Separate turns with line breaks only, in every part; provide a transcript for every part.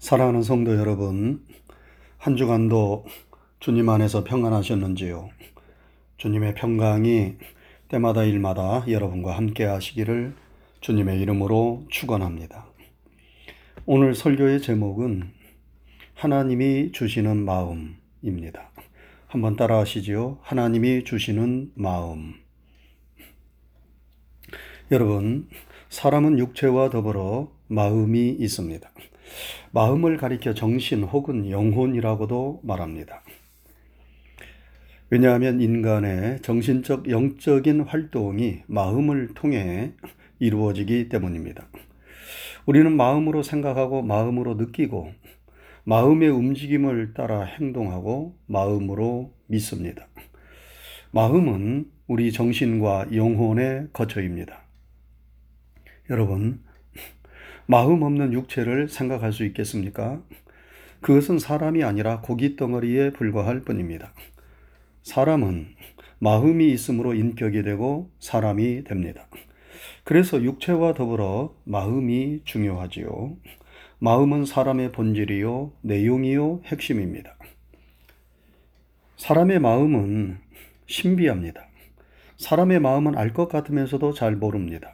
사랑하는 성도 여러분, 한 주간도 주님 안에서 평안하셨는지요? 주님의 평강이 때마다 일마다 여러분과 함께 하시기를 주님의 이름으로 축원합니다. 오늘 설교의 제목은 하나님이 주시는 마음입니다. 한번 따라 하시지요. 하나님이 주시는 마음. 여러분, 사람은 육체와 더불어 마음이 있습니다. 마음을 가리켜 정신 혹은 영혼이라고도 말합니다. 왜냐하면 인간의 정신적 영적인 활동이 마음을 통해 이루어지기 때문입니다. 우리는 마음으로 생각하고 마음으로 느끼고 마음의 움직임을 따라 행동하고 마음으로 믿습니다. 마음은 우리 정신과 영혼의 거처입니다. 여러분, 마음 없는 육체를 생각할 수 있겠습니까? 그것은 사람이 아니라 고기 덩어리에 불과할 뿐입니다. 사람은 마음이 있으므로 인격이 되고 사람이 됩니다. 그래서 육체와 더불어 마음이 중요하지요. 마음은 사람의 본질이요, 내용이요, 핵심입니다. 사람의 마음은 신비합니다. 사람의 마음은 알 것 같으면서도 잘 모릅니다.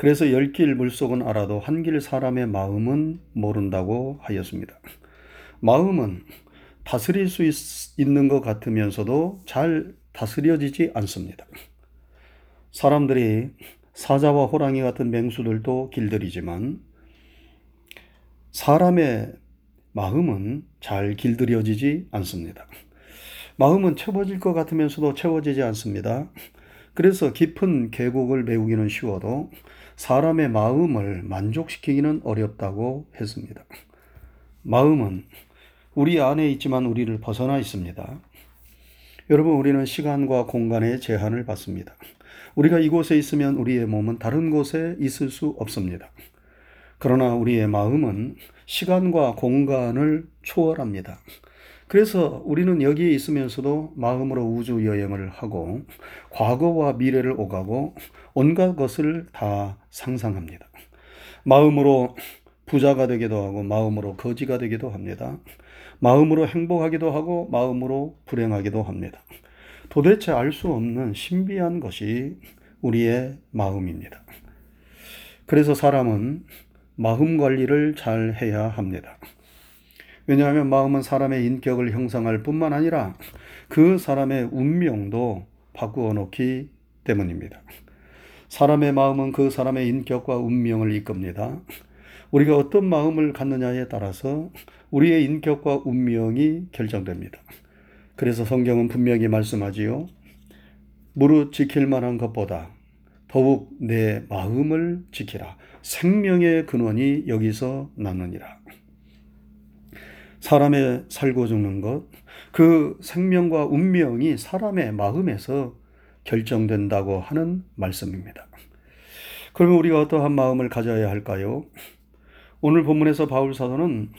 그래서 열 길 물속은 알아도 한 길 사람의 마음은 모른다고 하였습니다. 마음은 다스릴 수 있, 는 것 같으면서도 잘 다스려지지 않습니다. 사람들이 사자와 호랑이 같은 맹수들도 길들이지만 사람의 마음은 잘 길들여지지 않습니다. 마음은 채워질 것 같으면서도 채워지지 않습니다. 그래서 깊은 계곡을 메우기는 쉬워도 사람의 마음을 만족시키기는 어렵다고 했습니다. 마음은 우리 안에 있지만 우리를 벗어나 있습니다. 여러분, 우리는 시간과 공간의 제한을 받습니다. 우리가 이곳에 있으면 우리의 몸은 다른 곳에 있을 수 없습니다. 그러나 우리의 마음은 시간과 공간을 초월합니다. 그래서 우리는 여기에 있으면서도 마음으로 우주 여행을 하고 과거와 미래를 오가고 온갖 것을 다 상상합니다. 마음으로 부자가 되기도 하고 마음으로 거지가 되기도 합니다. 마음으로 행복하기도 하고 마음으로 불행하기도 합니다. 도대체 알 수 없는 신비한 것이 우리의 마음입니다. 그래서 사람은 마음 관리를 잘 해야 합니다. 왜냐하면 마음은 사람의 인격을 형성할 뿐만 아니라 그 사람의 운명도 바꾸어 놓기 때문입니다. 사람의 마음은 그 사람의 인격과 운명을 이끕니다. 우리가 어떤 마음을 갖느냐에 따라서 우리의 인격과 운명이 결정됩니다. 그래서 성경은 분명히 말씀하지요. 무릇 지킬 만한 것보다 더욱 내 마음을 지키라. 생명의 근원이 여기서 나느니라. 사람의 살고 죽는 것, 그 생명과 운명이 사람의 마음에서 결정된다고 하는 말씀입니다. 그러면 우리가 어떠한 마음을 가져야 할까요? 오늘 본문에서 바울 사도는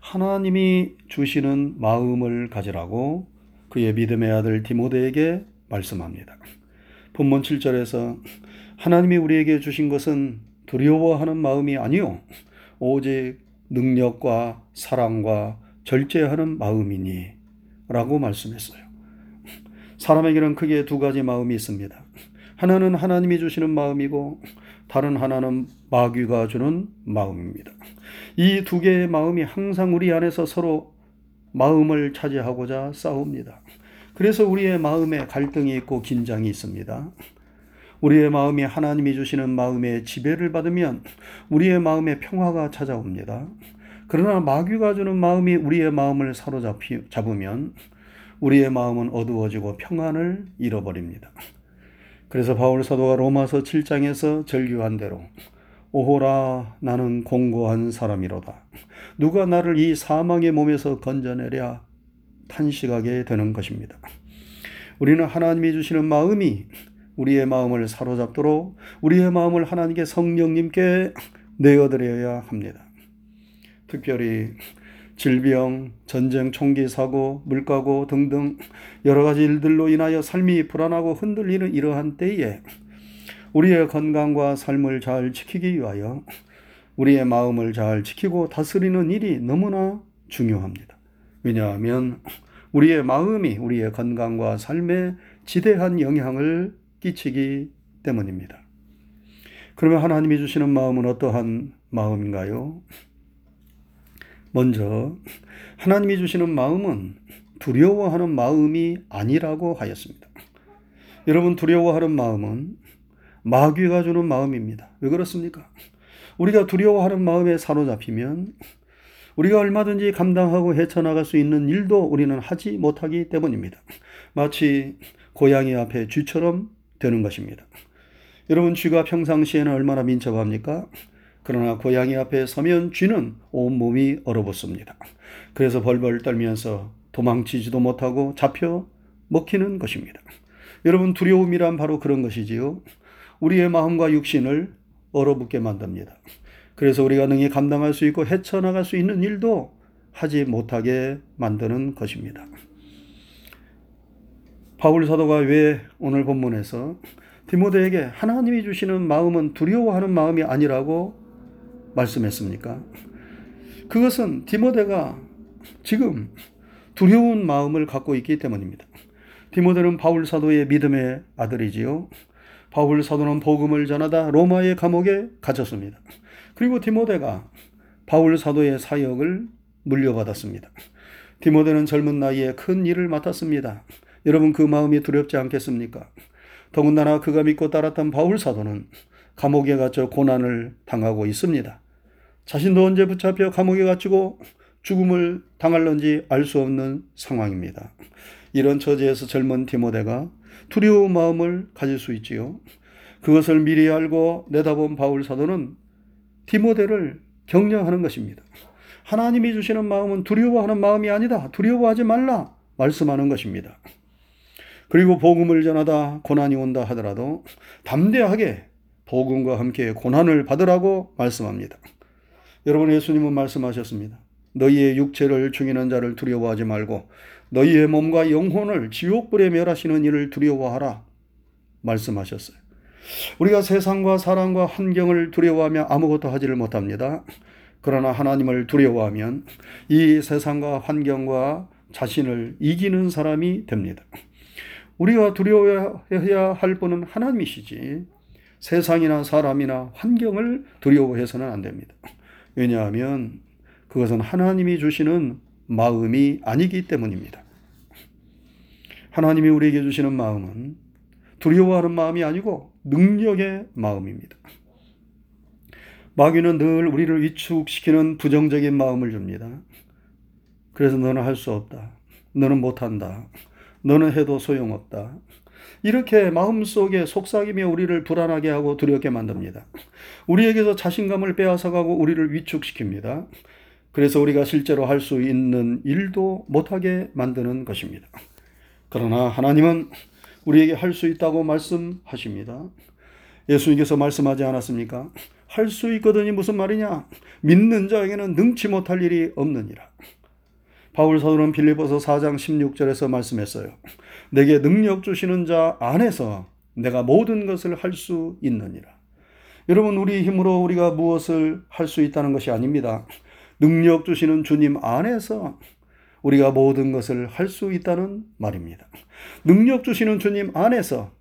하나님이 주시는 마음을 가지라고 그의 믿음의 아들 디모데에게 말씀합니다. 본문 7절에서 하나님이 우리에게 주신 것은 두려워하는 마음이 아니요 오직 능력과 사랑과 절제하는 마음이니 라고 말씀했어요. 사람에게는 크게 두 가지 마음이 있습니다. 하나는 하나님이 주시는 마음이고 다른 하나는 마귀가 주는 마음입니다. 이 두 개의 마음이 항상 우리 안에서 서로 마음을 차지하고자 싸웁니다. 그래서 우리의 마음에 갈등이 있고 긴장이 있습니다. 우리의 마음이 하나님이 주시는 마음의 지배를 받으면 우리의 마음에 평화가 찾아옵니다. 그러나 마귀가 주는 마음이 우리의 마음을 사로잡으면 우리의 마음은 어두워지고 평안을 잃어버립니다. 그래서 바울 사도가 로마서 7장에서 절규한 대로 오호라 나는 공고한 사람이로다. 누가 나를 이 사망의 몸에서 건져내랴 탄식하게 되는 것입니다. 우리는 하나님이 주시는 마음이 우리의 마음을 사로잡도록 우리의 마음을 하나님께 성령님께 내어드려야 합니다. 특별히 질병, 전쟁, 총기 사고, 물가고 등등 여러 가지 일들로 인하여 삶이 불안하고 흔들리는 이러한 때에 우리의 건강과 삶을 잘 지키기 위하여 우리의 마음을 잘 지키고 다스리는 일이 너무나 중요합니다. 왜냐하면 우리의 마음이 우리의 건강과 삶에 지대한 영향을 끼치기 때문입니다. 그러면 하나님이 주시는 마음은 어떠한 마음인가요? 먼저 하나님이 주시는 마음은 두려워하는 마음이 아니라고 하였습니다. 여러분 두려워하는 마음은 마귀가 주는 마음입니다. 왜 그렇습니까? 우리가 두려워하는 마음에 사로잡히면 우리가 얼마든지 감당하고 헤쳐나갈 수 있는 일도 우리는 하지 못하기 때문입니다. 마치 고양이 앞에 쥐처럼 되는 것입니다. 여러분 쥐가 평상시에는 얼마나 민첩합니까? 그러나 고양이 앞에 서면 쥐는 온몸이 얼어붙습니다. 그래서 벌벌 떨면서 도망치지도 못하고 잡혀 먹히는 것입니다. 여러분 두려움이란 바로 그런 것이지요. 우리의 마음과 육신을 얼어붙게 만듭니다. 그래서 우리가 능히 감당할 수 있고 헤쳐나갈 수 있는 일도 하지 못하게 만드는 것입니다. 바울 사도가 왜 오늘 본문에서 디모데에게 하나님이 주시는 마음은 두려워하는 마음이 아니라고 말씀했습니까? 그것은 디모데가 지금 두려운 마음을 갖고 있기 때문입니다. 디모데는 바울 사도의 믿음의 아들이지요. 바울 사도는 복음을 전하다 로마의 감옥에 갇혔습니다. 그리고 디모데가 바울 사도의 사역을 물려받았습니다. 디모데는 젊은 나이에 큰 일을 맡았습니다. 여러분 그 마음이 두렵지 않겠습니까? 더군다나 그가 믿고 따랐던 바울 사도는 감옥에 갇혀 고난을 당하고 있습니다. 자신도 언제 붙잡혀 감옥에 갇히고 죽음을 당할런지 알 수 없는 상황입니다. 이런 처지에서 젊은 디모데가 두려운 마음을 가질 수 있지요. 그것을 미리 알고 내다본 바울 사도는 디모데를 격려하는 것입니다. 하나님이 주시는 마음은 두려워하는 마음이 아니다. 두려워하지 말라. 말씀하는 것입니다. 그리고 복음을 전하다 고난이 온다 하더라도 담대하게 복음과 함께 고난을 받으라고 말씀합니다. 여러분 예수님은 말씀하셨습니다. 너희의 육체를 죽이는 자를 두려워하지 말고 너희의 몸과 영혼을 지옥불에 멸하시는 일을 두려워하라 말씀하셨어요. 우리가 세상과 사람과 환경을 두려워하며 아무것도 하지를 못합니다. 그러나 하나님을 두려워하면 이 세상과 환경과 자신을 이기는 사람이 됩니다. 우리가 두려워해야 할 분은 하나님이시지 세상이나 사람이나 환경을 두려워해서는 안 됩니다. 왜냐하면 그것은 하나님이 주시는 마음이 아니기 때문입니다. 하나님이 우리에게 주시는 마음은 두려워하는 마음이 아니고 능력의 마음입니다. 마귀는 늘 우리를 위축시키는 부정적인 마음을 줍니다. 그래서 너는 할 수 없다. 너는 못한다. 너는 해도 소용없다. 이렇게 마음속에 속삭이며 우리를 불안하게 하고 두렵게 만듭니다. 우리에게서 자신감을 빼앗아가고 우리를 위축시킵니다. 그래서 우리가 실제로 할 수 있는 일도 못하게 만드는 것입니다. 그러나 하나님은 우리에게 할 수 있다고 말씀하십니다. 예수님께서 말씀하지 않았습니까? 할 수 있거든이 무슨 말이냐? 믿는 자에게는 능치 못할 일이 없느니라. 바울 사도는 빌립보서 4장 16절에서 말씀했어요. 내게 능력 주시는 자 안에서 내가 모든 것을 할 수 있느니라. 여러분 우리 힘으로 우리가 무엇을 할 수 있다는 것이 아닙니다. 능력 주시는 주님 안에서 우리가 모든 것을 할 수 있다는 말입니다. 능력 주시는 주님 안에서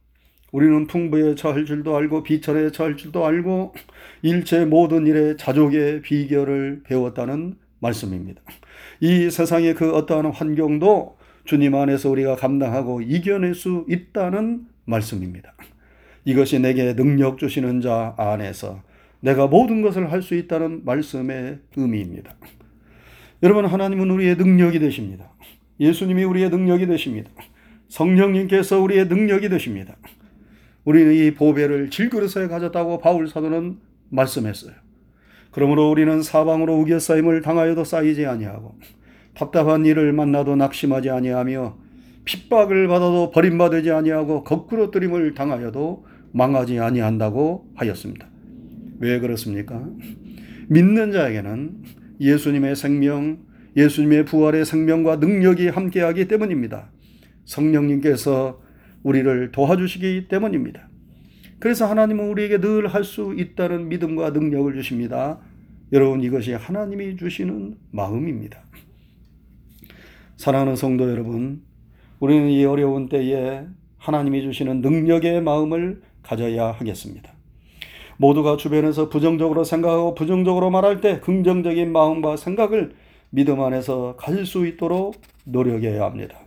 우리는 풍부에 처할 줄도 알고 비철에 처할 줄도 알고 일체 모든 일에 자족의 비결을 배웠다는 말씀입니다. 이 세상의 그 어떠한 환경도 주님 안에서 우리가 감당하고 이겨낼 수 있다는 말씀입니다. 이것이 내게 능력 주시는 자 안에서 내가 모든 것을 할 수 있다는 말씀의 의미입니다. 여러분, 하나님은 우리의 능력이 되십니다. 예수님이 우리의 능력이 되십니다. 성령님께서 우리의 능력이 되십니다. 우리는 이 보배를 질그릇에 가졌다고 바울 사도는 말씀했어요. 그러므로 우리는 사방으로 우겨싸임을 당하여도 쌓이지 아니하고 답답한 일을 만나도 낙심하지 아니하며 핍박을 받아도 버림받지 아니하고 거꾸로 뜨림을 당하여도 망하지 아니한다고 하였습니다. 왜 그렇습니까? 믿는 자에게는 예수님의 생명, 예수님의 부활의 생명과 능력이 함께하기 때문입니다. 성령님께서 우리를 도와주시기 때문입니다. 그래서 하나님은 우리에게 늘 할 수 있다는 믿음과 능력을 주십니다. 여러분 이것이 하나님이 주시는 마음입니다. 사랑하는 성도 여러분, 우리는 이 어려운 때에 하나님이 주시는 능력의 마음을 가져야 하겠습니다. 모두가 주변에서 부정적으로 생각하고 부정적으로 말할 때 긍정적인 마음과 생각을 믿음 안에서 가질 수 있도록 노력해야 합니다.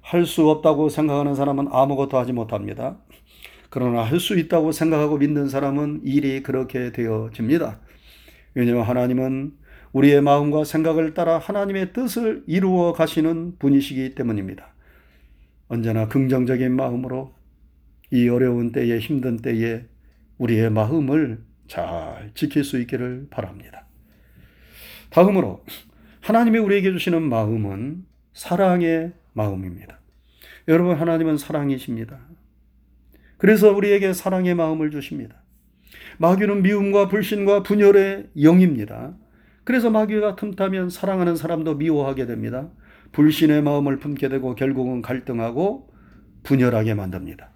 할 수 없다고 생각하는 사람은 아무것도 하지 못합니다. 그러나 할 수 있다고 생각하고 믿는 사람은 일이 그렇게 되어집니다. 왜냐하면 하나님은 우리의 마음과 생각을 따라 하나님의 뜻을 이루어 가시는 분이시기 때문입니다. 언제나 긍정적인 마음으로 이 어려운 때에 힘든 때에 우리의 마음을 잘 지킬 수 있기를 바랍니다. 다음으로 하나님이 우리에게 주시는 마음은 사랑의 마음입니다. 여러분 하나님은 사랑이십니다. 그래서 우리에게 사랑의 마음을 주십니다. 마귀는 미움과 불신과 분열의 영입니다. 그래서 마귀가 틈타면 사랑하는 사람도 미워하게 됩니다. 불신의 마음을 품게 되고 결국은 갈등하고 분열하게 만듭니다.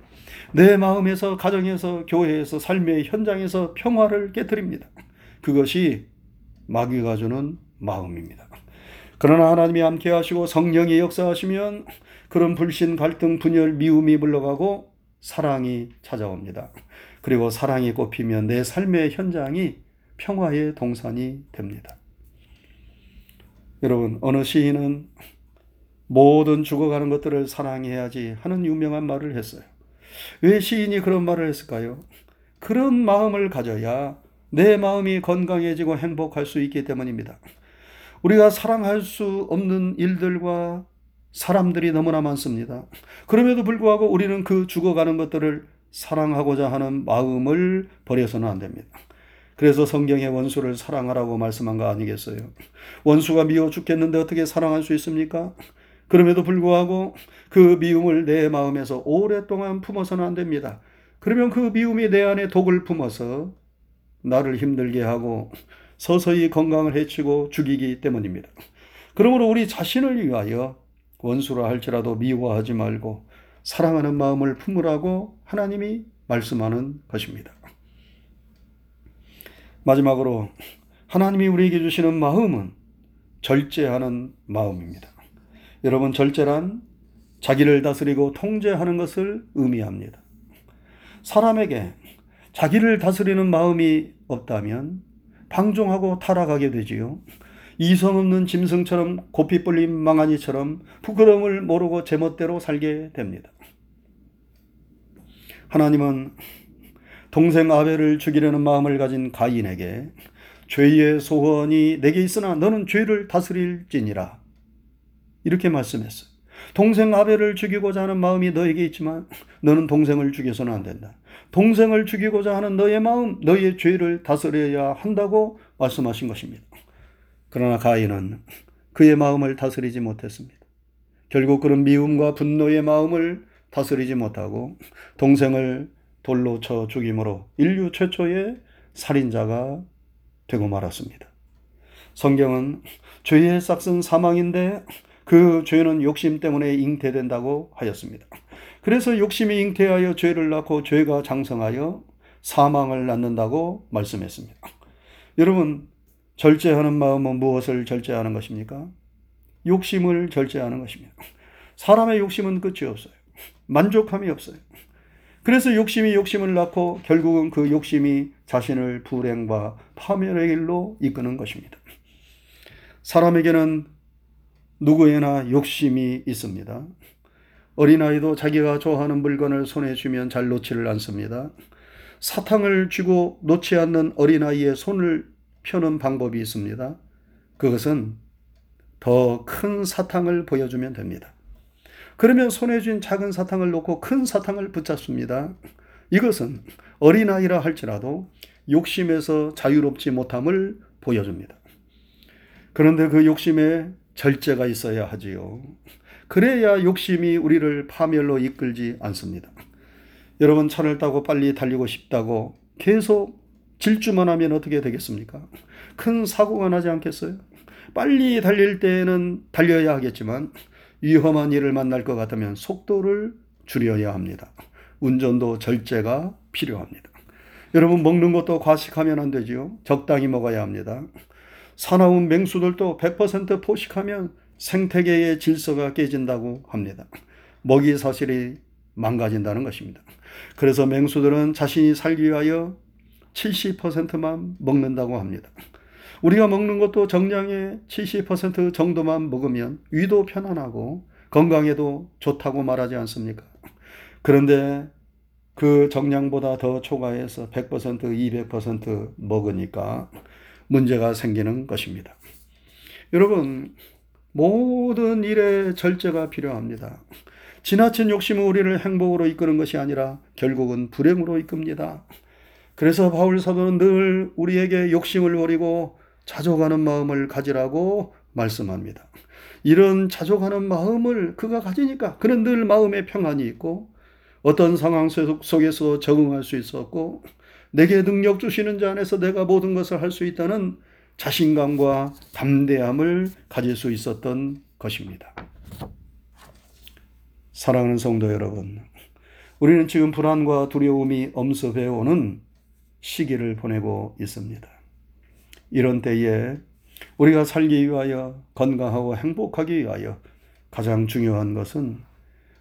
내 마음에서, 가정에서, 교회에서, 삶의 현장에서 평화를 깨뜨립니다. 그것이 마귀가 주는 마음입니다. 그러나 하나님이 함께 하시고 성령이 역사하시면 그런 불신, 갈등, 분열, 미움이 물러가고 사랑이 찾아옵니다. 그리고 사랑이 꽃피면 내 삶의 현장이 평화의 동산이 됩니다. 여러분, 어느 시인은 모든 죽어가는 것들을 사랑해야지 하는 유명한 말을 했어요. 왜 시인이 그런 말을 했을까요? 그런 마음을 가져야 내 마음이 건강해지고 행복할 수 있기 때문입니다. 우리가 사랑할 수 없는 일들과 사람들이 너무나 많습니다. 그럼에도 불구하고 우리는 그 죽어가는 것들을 사랑하고자 하는 마음을 버려서는 안 됩니다. 그래서 성경의 원수를 사랑하라고 말씀한 거 아니겠어요? 원수가 미워 죽겠는데 어떻게 사랑할 수 있습니까? 그럼에도 불구하고 그 미움을 내 마음에서 오랫동안 품어서는 안 됩니다. 그러면 그 미움이 내 안에 독을 품어서 나를 힘들게 하고 서서히 건강을 해치고 죽이기 때문입니다. 그러므로 우리 자신을 위하여 원수라 할지라도 미워하지 말고 사랑하는 마음을 품으라고 하나님이 말씀하는 것입니다. 마지막으로 하나님이 우리에게 주시는 마음은 절제하는 마음입니다. 여러분, 절제란 자기를 다스리고 통제하는 것을 의미합니다. 사람에게 자기를 다스리는 마음이 없다면 방종하고 타락하게 되지요. 이성 없는 짐승처럼 고삐 뿔린 망아니처럼 부끄러움을 모르고 제멋대로 살게 됩니다. 하나님은 동생 아벨을 죽이려는 마음을 가진 가인에게 죄의 소원이 내게 있으나 너는 죄를 다스릴지니라 이렇게 말씀했어요. 동생 아벨을 죽이고자 하는 마음이 너에게 있지만 너는 동생을 죽여서는 안 된다. 동생을 죽이고자 하는 너의 마음, 너의 죄를 다스려야 한다고 말씀하신 것입니다. 그러나 가인은 그의 마음을 다스리지 못했습니다. 결국 그런 미움과 분노의 마음을 다스리지 못하고 동생을 돌로 쳐 죽임으로 인류 최초의 살인자가 되고 말았습니다. 성경은 죄의 싹은 사망인데 그 죄는 욕심 때문에 잉태된다고 하였습니다. 그래서 욕심이 잉태하여 죄를 낳고 죄가 장성하여 사망을 낳는다고 말씀했습니다. 여러분, 절제하는 마음은 무엇을 절제하는 것입니까? 욕심을 절제하는 것입니다. 사람의 욕심은 끝이 없어요. 만족함이 없어요. 그래서 욕심이 욕심을 낳고 결국은 그 욕심이 자신을 불행과 파멸의 길로 이끄는 것입니다. 사람에게는 누구에나 욕심이 있습니다. 어린아이도 자기가 좋아하는 물건을 손에 쥐면 잘 놓지를 않습니다. 사탕을 쥐고 놓지 않는 어린아이의 손을 펴는 방법이 있습니다. 그것은 더 큰 사탕을 보여주면 됩니다. 그러면 손에 쥔 작은 사탕을 놓고 큰 사탕을 붙잡습니다. 이것은 어린아이라 할지라도 욕심에서 자유롭지 못함을 보여줍니다. 그런데 그 욕심에 절제가 있어야 하지요. 그래야 욕심이 우리를 파멸로 이끌지 않습니다. 여러분 차를 타고 빨리 달리고 싶다고 계속 질주만 하면 어떻게 되겠습니까? 큰 사고가 나지 않겠어요? 빨리 달릴 때는 달려야 하겠지만 위험한 일을 만날 것 같으면 속도를 줄여야 합니다. 운전도 절제가 필요합니다. 여러분 먹는 것도 과식하면 안 되지요. 적당히 먹어야 합니다. 사나운 맹수들도 100% 포식하면 생태계의 질서가 깨진다고 합니다. 먹이 사슬이 망가진다는 것입니다. 그래서 맹수들은 자신이 살기 위하여 70%만 먹는다고 합니다. 우리가 먹는 것도 정량의 70% 정도만 먹으면 위도 편안하고 건강에도 좋다고 말하지 않습니까? 그런데 그 정량보다 더 초과해서 100%, 200% 먹으니까 문제가 생기는 것입니다. 여러분, 모든 일에 절제가 필요합니다. 지나친 욕심은 우리를 행복으로 이끄는 것이 아니라 결국은 불행으로 이끕니다. 그래서 바울 사도는 늘 우리에게 욕심을 버리고 자족하는 마음을 가지라고 말씀합니다. 이런 자족하는 마음을 그가 가지니까 그는 늘 마음에 평안이 있고 어떤 상황 속에서 적응할 수 있었고 내게 능력 주시는 자 안에서 내가 모든 것을 할 수 있다는 자신감과 담대함을 가질 수 있었던 것입니다. 사랑하는 성도 여러분, 우리는 지금 불안과 두려움이 엄습해 오는 시기를 보내고 있습니다. 이런 때에 우리가 살기 위하여 건강하고 행복하기 위하여 가장 중요한 것은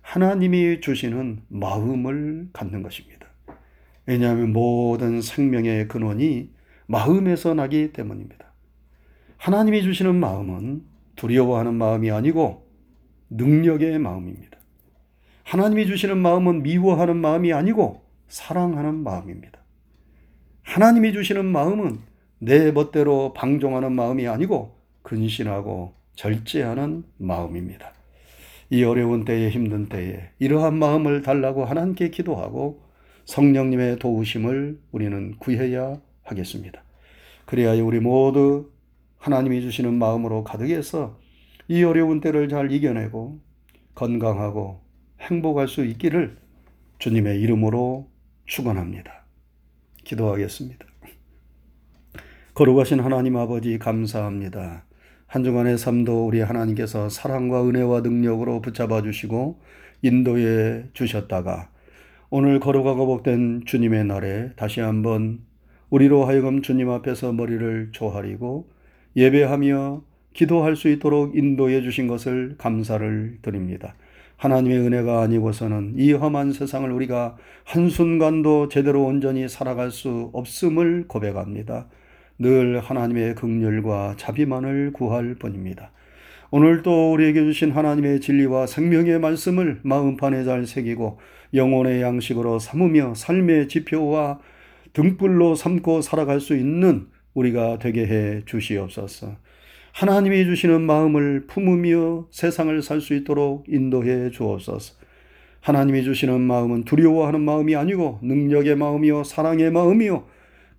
하나님이 주시는 마음을 갖는 것입니다. 왜냐하면 모든 생명의 근원이 마음에서 나기 때문입니다. 하나님이 주시는 마음은 두려워하는 마음이 아니고 능력의 마음입니다. 하나님이 주시는 마음은 미워하는 마음이 아니고 사랑하는 마음입니다. 하나님이 주시는 마음은 내 멋대로 방종하는 마음이 아니고 근신하고 절제하는 마음입니다. 이 어려운 때에 힘든 때에 이러한 마음을 달라고 하나님께 기도하고 성령님의 도우심을 우리는 구해야 하겠습니다. 그래야 우리 모두 하나님이 주시는 마음으로 가득해서 이 어려운 때를 잘 이겨내고 건강하고 행복할 수 있기를 주님의 이름으로 축원합니다. 기도하겠습니다. 거룩하신 하나님 아버지 감사합니다. 한 주간의 삶도 우리 하나님께서 사랑과 은혜와 능력으로 붙잡아 주시고 인도해 주셨다가 오늘 거룩하고 복된 주님의 날에 다시 한번 우리로 하여금 주님 앞에서 머리를 조아리고 예배하며 기도할 수 있도록 인도해 주신 것을 감사를 드립니다. 하나님의 은혜가 아니고서는 이 험한 세상을 우리가 한순간도 제대로 온전히 살아갈 수 없음을 고백합니다. 늘 하나님의 극률과 자비만을 구할 뿐입니다. 오늘도 우리에게 주신 하나님의 진리와 생명의 말씀을 마음판에 잘 새기고 영혼의 양식으로 삼으며 삶의 지표와 등불로 삼고 살아갈 수 있는 우리가 되게 해 주시옵소서. 하나님이 주시는 마음을 품으며 세상을 살 수 있도록 인도해 주옵소서. 하나님이 주시는 마음은 두려워하는 마음이 아니고 능력의 마음이요 사랑의 마음이요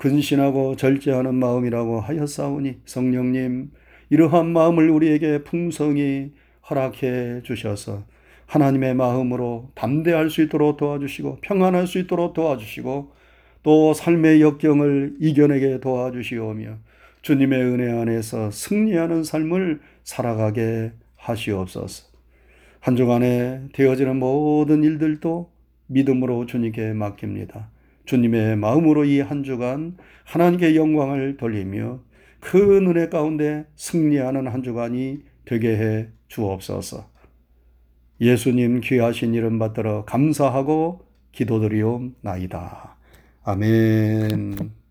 근신하고 절제하는 마음이라고 하였사오니 성령님 이러한 마음을 우리에게 풍성히 허락해 주셔서 하나님의 마음으로 담대할 수 있도록 도와주시고 평안할 수 있도록 도와주시고 또 삶의 역경을 이겨내게 도와주시오며 주님의 은혜 안에서 승리하는 삶을 살아가게 하시옵소서. 한 주간에 되어지는 모든 일들도 믿음으로 주님께 맡깁니다. 주님의 마음으로 이 한 주간 하나님께 영광을 돌리며 큰 은혜 가운데 승리하는 한 주간이 되게 해 주옵소서. 예수님 귀하신 이름 받들어 감사하고 기도드리옵나이다. 아멘.